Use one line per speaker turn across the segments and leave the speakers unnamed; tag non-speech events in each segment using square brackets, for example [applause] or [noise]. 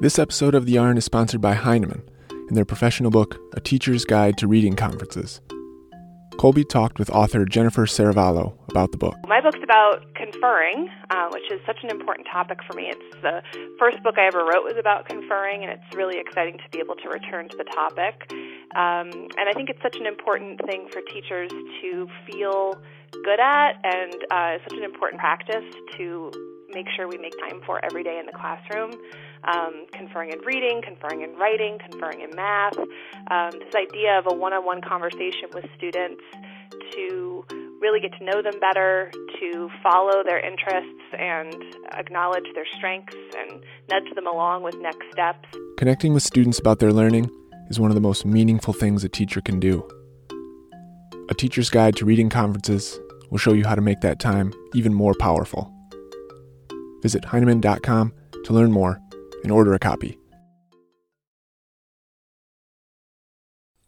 This episode of The Yarn is sponsored by Heinemann and their professional book, A Teacher's Guide to Reading Conferences. Colby talked with author Jennifer Serravallo about the book.
My book's about conferring, uh, which is such an important topic for me. It's the first book I ever wrote was about conferring, and it's really exciting to be able to return to the topic. Um, and I think it's such an important thing for teachers to feel good at, and uh, such an important practice to make sure we make time for every day in the classroom. Um, conferring in reading, conferring in writing, conferring in math. Um, this idea of a one on one conversation with students to really get to know them better, to follow their interests and acknowledge their strengths and nudge them along with next steps.
Connecting with students about their learning is one of the most meaningful things a teacher can do. A Teacher's Guide to Reading Conferences will show you how to make that time even more powerful. Visit Heinemann.com to learn more and order a copy.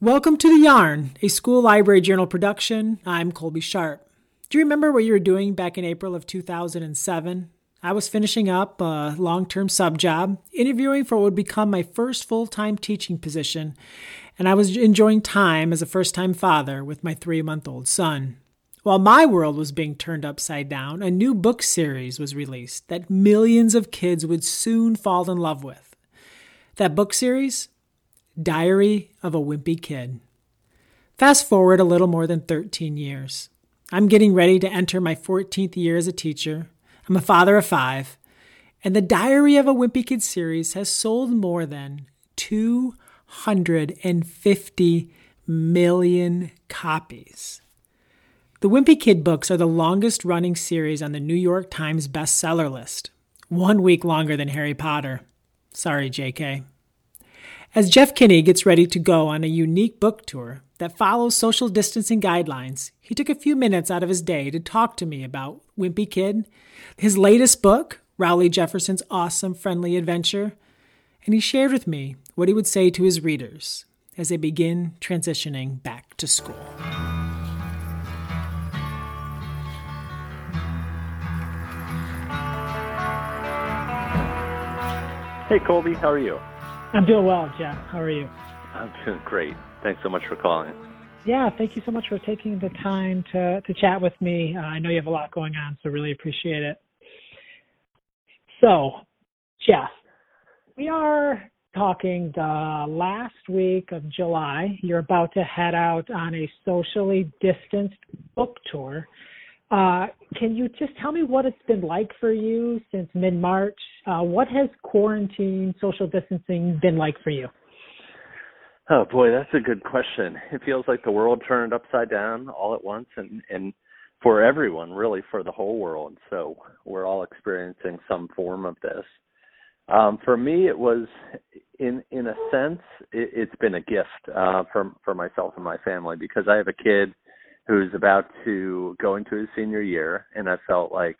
Welcome to The Yarn, a school library journal production. I'm Colby Sharp. Do you remember what you were doing back in April of 2007? I was finishing up a long term sub job, interviewing for what would become my first full time teaching position, and I was enjoying time as a first time father with my three month old son. While my world was being turned upside down, a new book series was released that millions of kids would soon fall in love with. That book series? Diary of a Wimpy Kid. Fast forward a little more than 13 years. I'm getting ready to enter my 14th year as a teacher. I'm a father of five. And the Diary of a Wimpy Kid series has sold more than 250 million copies. The Wimpy Kid books are the longest running series on the New York Times bestseller list, one week longer than Harry Potter. Sorry, JK. As Jeff Kinney gets ready to go on a unique book tour that follows social distancing guidelines, he took a few minutes out of his day to talk to me about Wimpy Kid, his latest book, Rowley Jefferson's Awesome Friendly Adventure, and he shared with me what he would say to his readers as they begin transitioning back to school.
Hey, Colby, how are you?
I'm doing well, Jeff. How are you?
I'm doing great. Thanks so much for calling.
Yeah, thank you so much for taking the time to, to chat with me. Uh, I know you have a lot going on, so really appreciate it. So, Jeff, we are talking the last week of July. You're about to head out on a socially distanced book tour. Uh, can you just tell me what it's been like for you since mid March? Uh, what has quarantine, social distancing been like for you?
Oh boy, that's a good question. It feels like the world turned upside down all at once, and and for everyone, really, for the whole world. So we're all experiencing some form of this. Um, for me, it was, in in a sense, it, it's been a gift uh, for for myself and my family because I have a kid who's about to go into his senior year, and I felt like,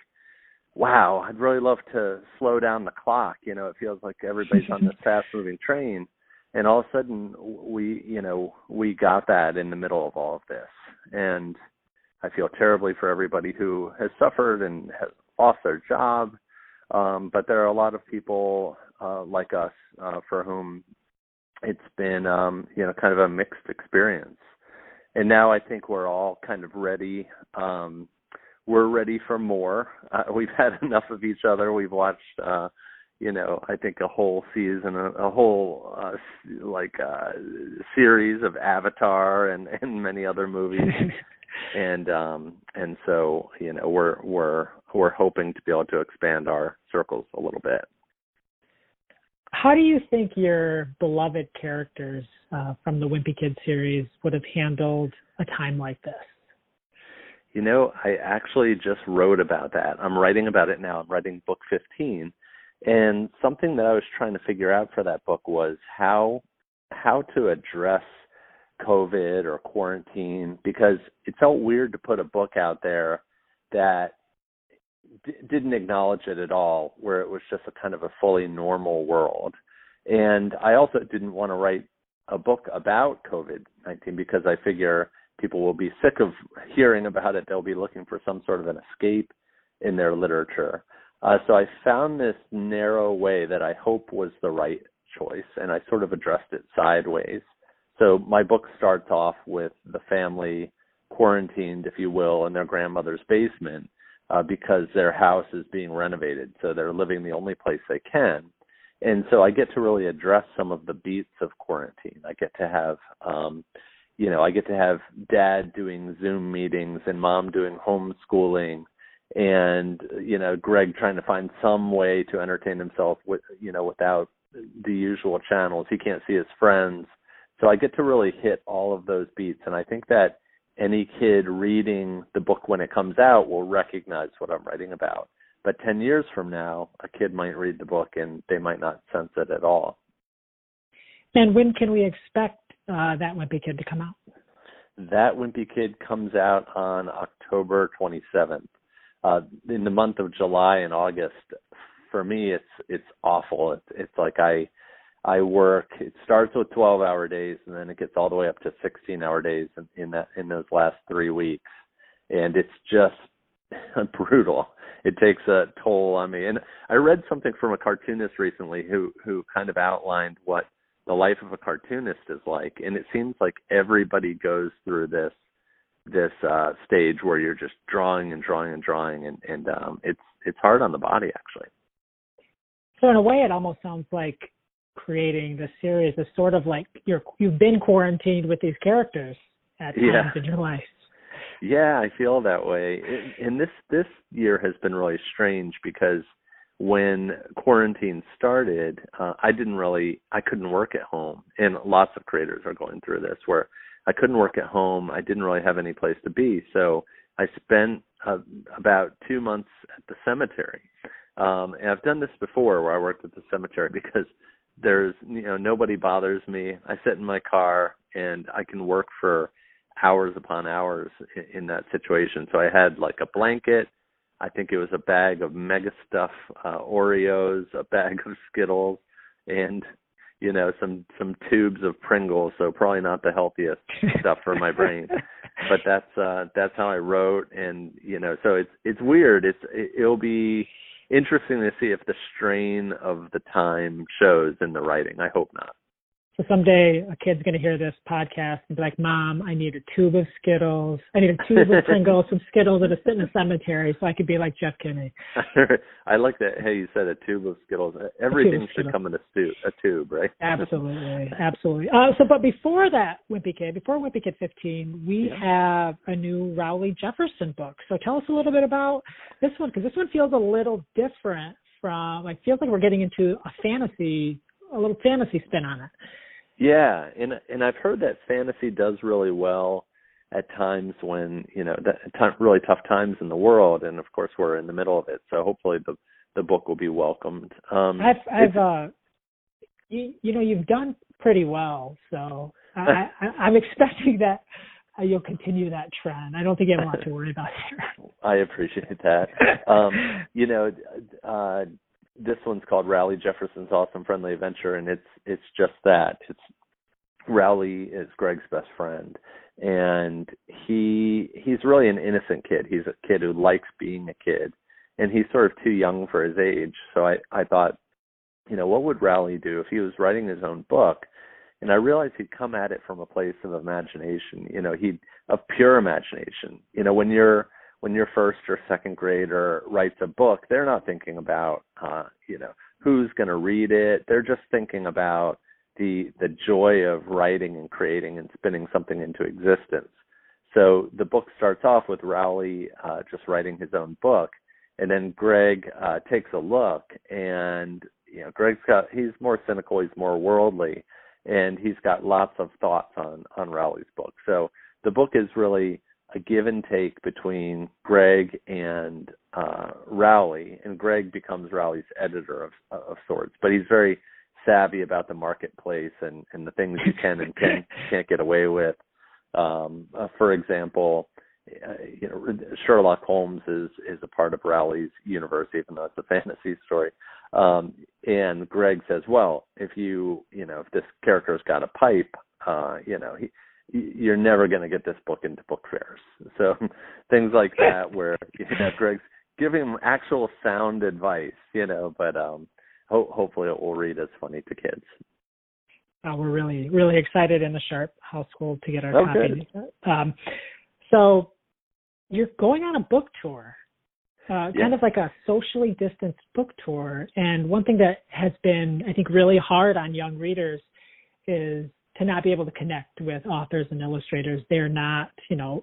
wow, I'd really love to slow down the clock. You know, it feels like everybody's on this [laughs] fast moving train, and all of a sudden we, you know, we got that in the middle of all of this, and I feel terribly for everybody who has suffered and has lost their job. Um, but there are a lot of people uh, like us uh, for whom it's been, um, you know, kind of a mixed experience and now I think we're all kind of ready. Um, we're ready for more. Uh, [laughs] we've had enough of each other. We've watched, uh, you know, I think a whole season, a, a whole uh, like uh, series of Avatar and [laughs] and many other movies. [laughs] and um and so you know we're we're we're hoping to be able to expand our circles a little bit
how do you think your beloved characters uh, from the Wimpy Kid series would have handled a time like this?
You know, I actually just wrote about that. I'm writing about it now. I'm writing book 15. And something that I was trying to figure out for that book was how how to address COVID or quarantine because it felt weird to put a book out there that d- didn't acknowledge it at all, where it was just a kind of a fully normal world. And I also didn't want to write a book about COVID 19 because I figure people will be sick of hearing about it. They'll be looking for some sort of an escape in their literature. Uh, so I found this narrow way that I hope was the right choice, and I sort of addressed it sideways. So my book starts off with the family quarantined, if you will, in their grandmother's basement uh, because their house is being renovated. So they're living the only place they can. And so I get to really address some of the beats of quarantine. I get to have, um, you know, I get to have dad doing Zoom meetings and mom doing homeschooling and, you know, Greg trying to find some way to entertain himself with, you know, without the usual channels. He can't see his friends. So I get to really hit all of those beats. And I think that any kid reading the book when it comes out will recognize what I'm writing about. But 10 years from now, a kid might read the book and they might not sense it at all.
And when can we expect uh, that Wimpy Kid to come out?
That Wimpy Kid comes out on October 27th. Uh, in the month of July and August, for me, it's it's awful. It's, it's like I I work. It starts with 12 hour days and then it gets all the way up to 16 hour days in, in that in those last three weeks, and it's just [laughs] brutal. It takes a toll on me. And I read something from a cartoonist recently who who kind of outlined what the life of a cartoonist is like, and it seems like everybody goes through this this uh stage where you're just drawing and drawing and drawing and and um it's it's hard on the body actually
so in a way it almost sounds like creating the series is sort of like you're you've been quarantined with these characters at times yeah. in your life.
Yeah, I feel that way. And this this year has been really strange because when quarantine started, uh, I didn't really I couldn't work at home, and lots of creators are going through this where I couldn't work at home. I didn't really have any place to be, so I spent uh, about two months at the cemetery. Um, and I've done this before where I worked at the cemetery [laughs] because there's you know nobody bothers me. I sit in my car and i can work for hours upon hours in, in that situation. So i had like a blanket. I think it was a bag of mega stuff uh, oreos a bag of skittles and you know some some tubes of pringles. So probably not the healthiest stuff for my brain. But that's uh that's how i wrote. And you know so it's it's weird. It's it, it'll be interesting to see if the strain of the time shows in the writing. I hope not.
So someday a kid's going to hear this podcast and be like, "Mom, I need a tube of Skittles. I need a tube of [laughs] Pringles, some Skittles, and to sit in a cemetery so I could be like Jeff Kinney." [laughs]
I like that. Hey, you said a tube of Skittles. Everything should Skittles. come in a, stu- a tube, right? [laughs]
absolutely, absolutely. Uh, so, but before that, Wimpy Kid, before Wimpy Kid 15, we yeah. have a new Rowley Jefferson book. So tell us a little bit about this one because this one feels a little different from like feels like we're getting into a fantasy a little fantasy spin on it.
Yeah, and and I've heard that fantasy does really well at times when you know that t- really tough times in the world, and of course we're in the middle of it. So hopefully the the book will be welcomed. Um,
I've I've uh, you you know you've done pretty well, so [laughs] I, I I'm expecting that uh, you'll continue that trend. I don't think you have a lot to worry about here. [laughs]
I appreciate that. Um, you know, uh, this one's called Rowley Jefferson's Awesome Friendly Adventure, and it's it's just that. It's Rowley is Greg's best friend, and he he's really an innocent kid. He's a kid who likes being a kid, and he's sort of too young for his age. So I I thought, you know, what would Rowley do if he was writing his own book? And I realized he'd come at it from a place of imagination. You know, he of pure imagination. You know, when you're when your first or second grader writes a book, they're not thinking about uh, you know who's going to read it. They're just thinking about the the joy of writing and creating and spinning something into existence. So the book starts off with Rowley uh, just writing his own book, and then Greg uh, takes a look, and you know Greg's got he's more cynical, he's more worldly, and he's got lots of thoughts on on Rowley's book. So the book is really a give and take between Greg and uh, Rowley, and Greg becomes Rowley's editor of, of sorts. But he's very savvy about the marketplace and, and the things you can and can, [laughs] can't get away with. Um, uh, for example, uh, you know, Sherlock Holmes is is a part of Rowley's universe, even though it's a fantasy story. Um, and Greg says, well, if you you know if this character's got a pipe, uh, you know he you're never going to get this book into book fairs. [laughs] So things like that, [laughs] where you know, Greg's giving actual sound advice, you know. But um, ho- hopefully, it will read as funny to kids.
Uh, we're really really excited in the Sharp House School to get our
oh,
copy. Um, so you're going on a book tour uh, kind of like a socially distanced book tour. And one thing that has been, I think, really hard on young readers is to not be able to connect with authors and illustrators. They're not, you know,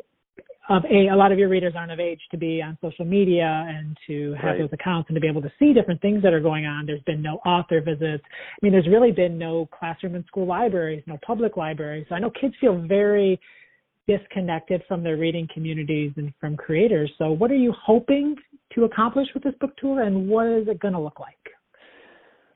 of a, a lot of your readers aren't of age to be on social media and to have
right.
those accounts and to be able to see different things that are going on. There's been no author visits. I mean, there's really been no classroom and school libraries, no public libraries. So I know kids feel very disconnected from their reading communities and from creators. So, what are you hoping to accomplish with this book tour, and what is it going to look like?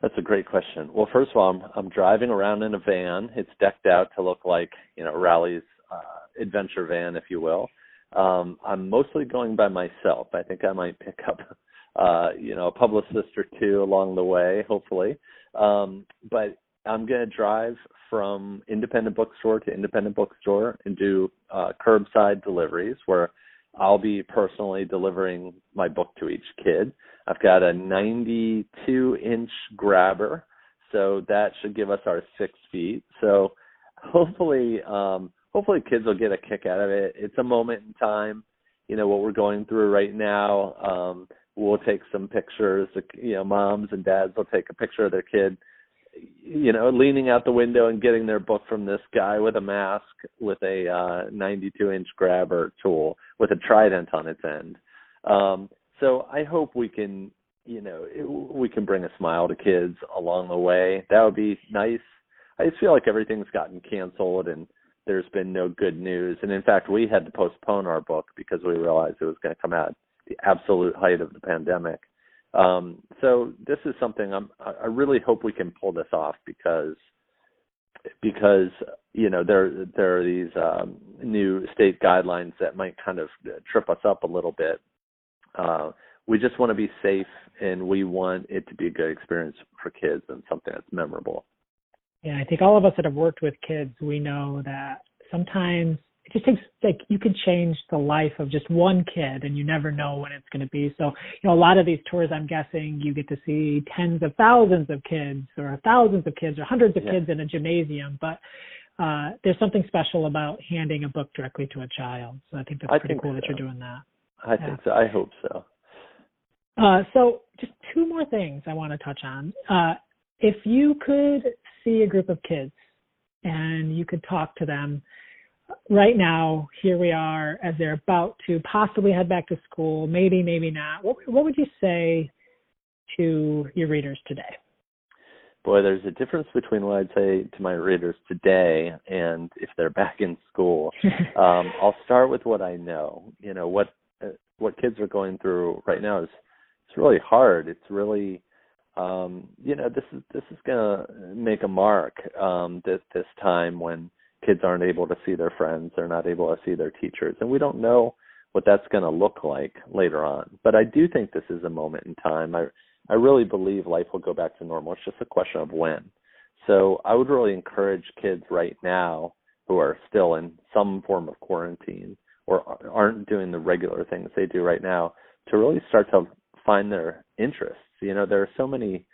That's a great question. Well, first of all, I'm, I'm driving around in a van. It's decked out to look like you know Rowley's uh, adventure van, if you will. Um, I'm mostly going by myself. I think I might pick up, [laughs] uh, you know, a publicist or two along the way, hopefully. Um, but I'm going to drive from independent bookstore to independent bookstore and do uh, curbside deliveries where I'll be personally delivering my book to each kid. I've got a 92 inch grabber, so that should give us our six feet. So hopefully, um, hopefully kids will get a kick out of it. It's a moment in time. You know what we're going through right now. Um, we'll take some pictures. You know, moms and dads will take a picture of their kid you know, leaning out the window and getting their book from this guy with a mask with a uh 92 inch grabber tool with a trident on its end. Um so I hope we can, you know, it, we can bring a smile to kids along the way. That would be nice. I just feel like everything's gotten canceled and there's been no good news. And in fact, we had to postpone our book because we realized it was going to come out the absolute height of the pandemic. Um, so this is something I'm, I really hope we can pull this off because because you know there there are these um, new state guidelines that might kind of trip us up a little bit. Uh, we just want to be safe and we want it to be a good experience for kids and something that's memorable.
Yeah, I think all of us that have worked with kids, we know that sometimes it just takes like you can change the life of just one kid and you never know when it's going to be so you know a lot of these tours i'm guessing you get to see tens of thousands of kids or thousands of kids or hundreds of yeah. kids in a gymnasium but uh there's something special about handing a book directly to a child so i think that's pretty
think
cool
so.
that you're doing that
i yeah. think so i hope so
uh so just two more things i want to touch on uh if you could see a group of kids and you could talk to them right now, here we are as they're about to possibly head back to school, maybe, maybe not. What, what would you say to your readers today?
Boy, there's a difference between what I'd say to my readers today and if they're [laughs] back in school. [laughs] um, I'll start with what I know. You know what what kids are going through right now is it's really hard. It's really um, you know this is this is going to make a mark um, this this time when kids aren't able to see their friends, they're not able to see their teachers, and we don't know what that's going to look like later on. But I do think this is a moment in time. I I really believe life will go back to normal. It's just a question of when. So I would really encourage kids right now who are still in some form of quarantine aren't doing the regular things they do right now to really start to find their interests. You know, there are so many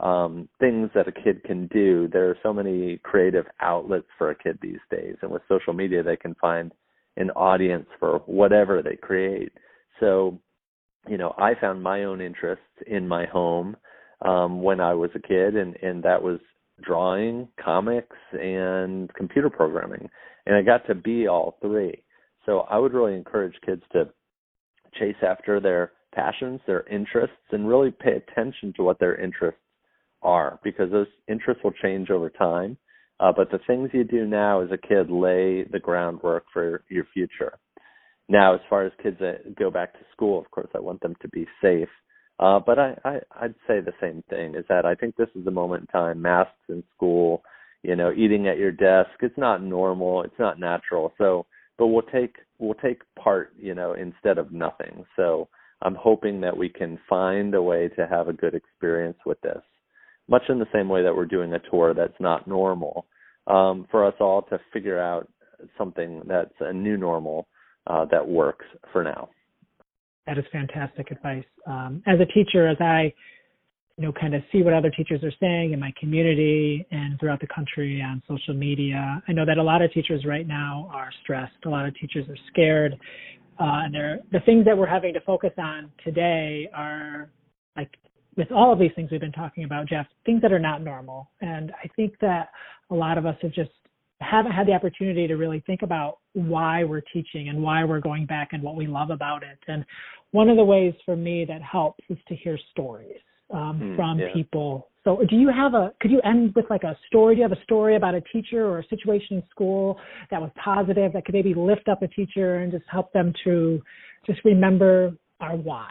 um, things that a kid can do. There are so many creative outlets for a kid these days, and with social media, they can find an audience for whatever they create. So, you know, I found my own interests in my home um, when I was a kid, and and that was drawing, comics, and computer programming, and I got to be all three. So I would really encourage kids to chase after their passions, their interests, and really pay attention to what their interests are because those interests will change over time. Uh, but the things you do now as a kid lay the groundwork for your future. Now, as far as kids that go back to school, of course, I want them to be safe. Uh, but I, I, I'd say the same thing is that I think this is the moment in time. Masks in school, you know, eating at your desk. It's not normal. It's not natural. So, but we'll take we'll take part, you know, instead of nothing. So I'm hoping that we can find a way to have a good experience with this much in the same way that we're doing a tour that's not normal, um, for us all to figure out something that's a new normal uh, that works for now.
that is fantastic advice. Um, as a teacher, as I you know, kind of see what other teachers are saying in my community and throughout the country on social media. I know that a lot of teachers right now are stressed. A lot of teachers are scared. Uh, and they're, the things that we're having to focus on today are like with all of these things we've been talking about, Jeff, things that are not normal. And I think that a lot of us have just haven't had the opportunity to really think about why we're teaching and why we're going back and what we love about it. And one of the ways for me that helps is to hear stories um, mm, from yeah. people. So, do you have a? Could you end with like a story? Do you have a story about a teacher or a situation in school that was positive that could maybe lift up a teacher and just help them to just remember our why?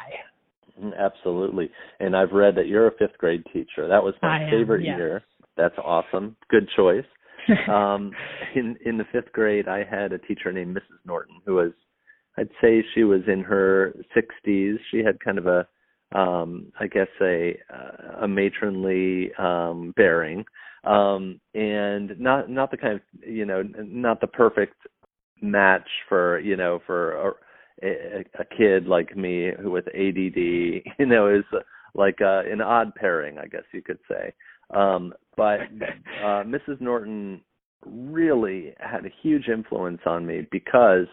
Mm, absolutely. And I've read that you're a fifth grade teacher. That was my favorite
yes.
year. That's awesome. Good choice. [laughs] um, in in the fifth grade, I had a teacher named Mrs. Norton who was, I'd say she was in her 60s. She had kind of a um, I guess a a matronly um, bearing, um, and not not the kind of you know not the perfect match for you know for a, a kid like me who with ADD [laughs] you know is like uh, an odd pairing I guess you could say. Um, but [laughs] uh, Mrs. Norton really had a huge influence on me because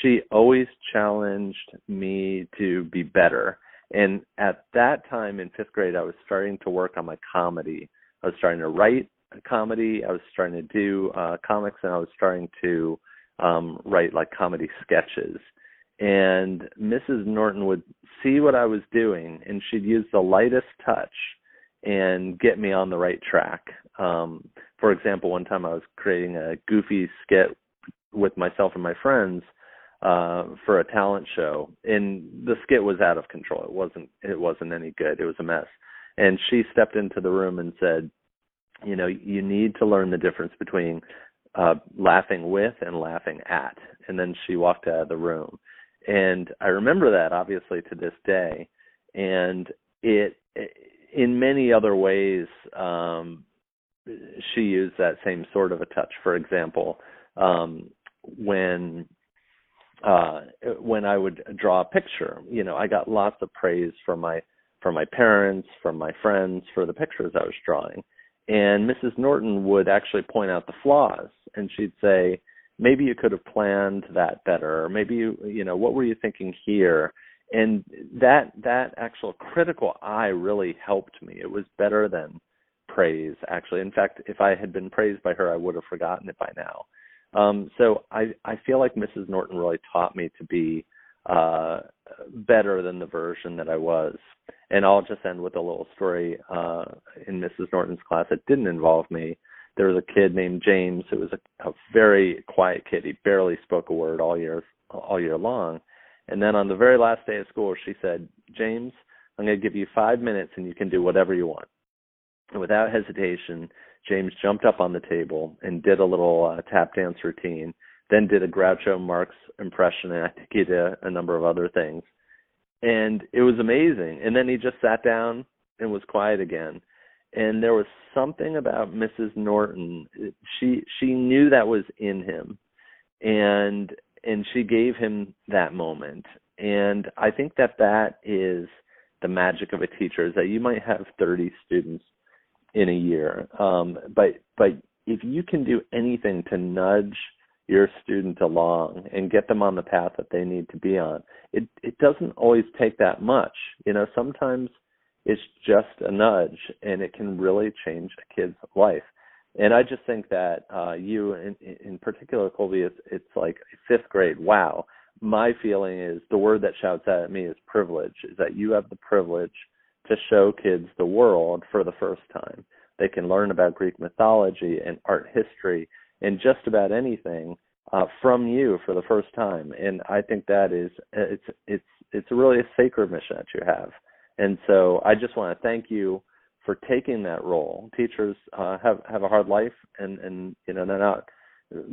she always challenged me to be better and at that time in fifth grade, I was starting to work on my comedy. I was starting to write comedy. I was starting to do uh, comics, and I was starting to um, write like comedy sketches. And Mrs. Norton would see what I was doing, and she'd use the lightest touch and get me on the right track. Um, for example, one time I was creating a goofy skit with myself and my friends uh, for a talent show, and the skit was out of control. It wasn't it wasn't any good. It was a mess. And she stepped into the room and said, "You know, you need to learn the difference between uh, laughing with and laughing at." And then she walked out of the room, and I remember that obviously to this day. And it, in many other ways, um, she used that same sort of a touch. For example, um, when uh when I would draw a picture. You know, I got lots of praise from my from my parents, from my friends for the pictures I was drawing. And Mrs. Norton would actually point out the flaws and she'd say, maybe you could have planned that better maybe you you know, what were you thinking here? And that that actual critical eye really helped me. It was better than praise actually. In fact, if I had been praised by her, I would have forgotten it by now. Um, so I, I feel like Mrs. Norton really taught me to be uh, better than the version that I was. And I'll just end with a little story uh, in Mrs. Norton's class. that didn't involve me. There was a kid named James who was a, a very quiet kid. He barely spoke a word all year all year long. And then on the very last day of school, she said, "James, I'm going to give you five minutes, and you can do whatever you want." And without hesitation, James jumped up on the table and did a little uh, tap dance routine, then did a Groucho Marx impression, and I think he did a, a number of other things. And it was amazing. And then he just sat down and was quiet again. And there was something about Mrs. Norton. She she knew that was in him, and and she gave him that moment. And I think that that is the magic of a teacher is that you might have 30 students in a year. Um, but but if you can do anything to nudge your student along and get them on the path that they need to be on, it it doesn't always take that much. You know, sometimes it's just a nudge, and it can really change a kid's life. And I just think that uh, you, in, in particular, Colby, it's, it's like fifth grade. Wow. My feeling is the word that shouts out at me is privilege. Is that you have the privilege to show kids the world for the first time. They can learn about Greek mythology and art history and just about anything uh, from you for the first time. And I think that is it's it's it's really a sacred mission that you have. And so I just want to thank you for taking that role. Teachers uh, have have a hard life, and and you know they're not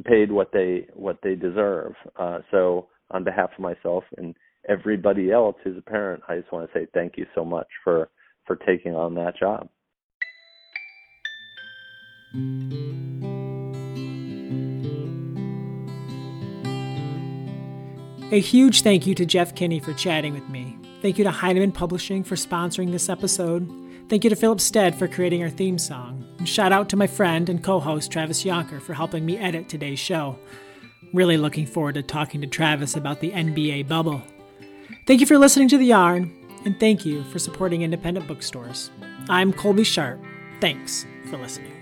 paid what they what they deserve. Uh, so on behalf of myself and everybody else who's a parent, I just want to say thank you so much for for taking on that job.
A huge thank you to Jeff Kinney for chatting with me.
Thank you to Heinemann Publishing for sponsoring this episode. Thank you to Philip Stead for creating our theme song. And shout out to my friend and co host Travis Jonker for helping me edit today's show. Really looking forward to talking to Travis about the NBA bubble. Thank you for listening to The Yarn, and thank you for supporting independent bookstores. I'm Colby Sharp. Thanks for listening.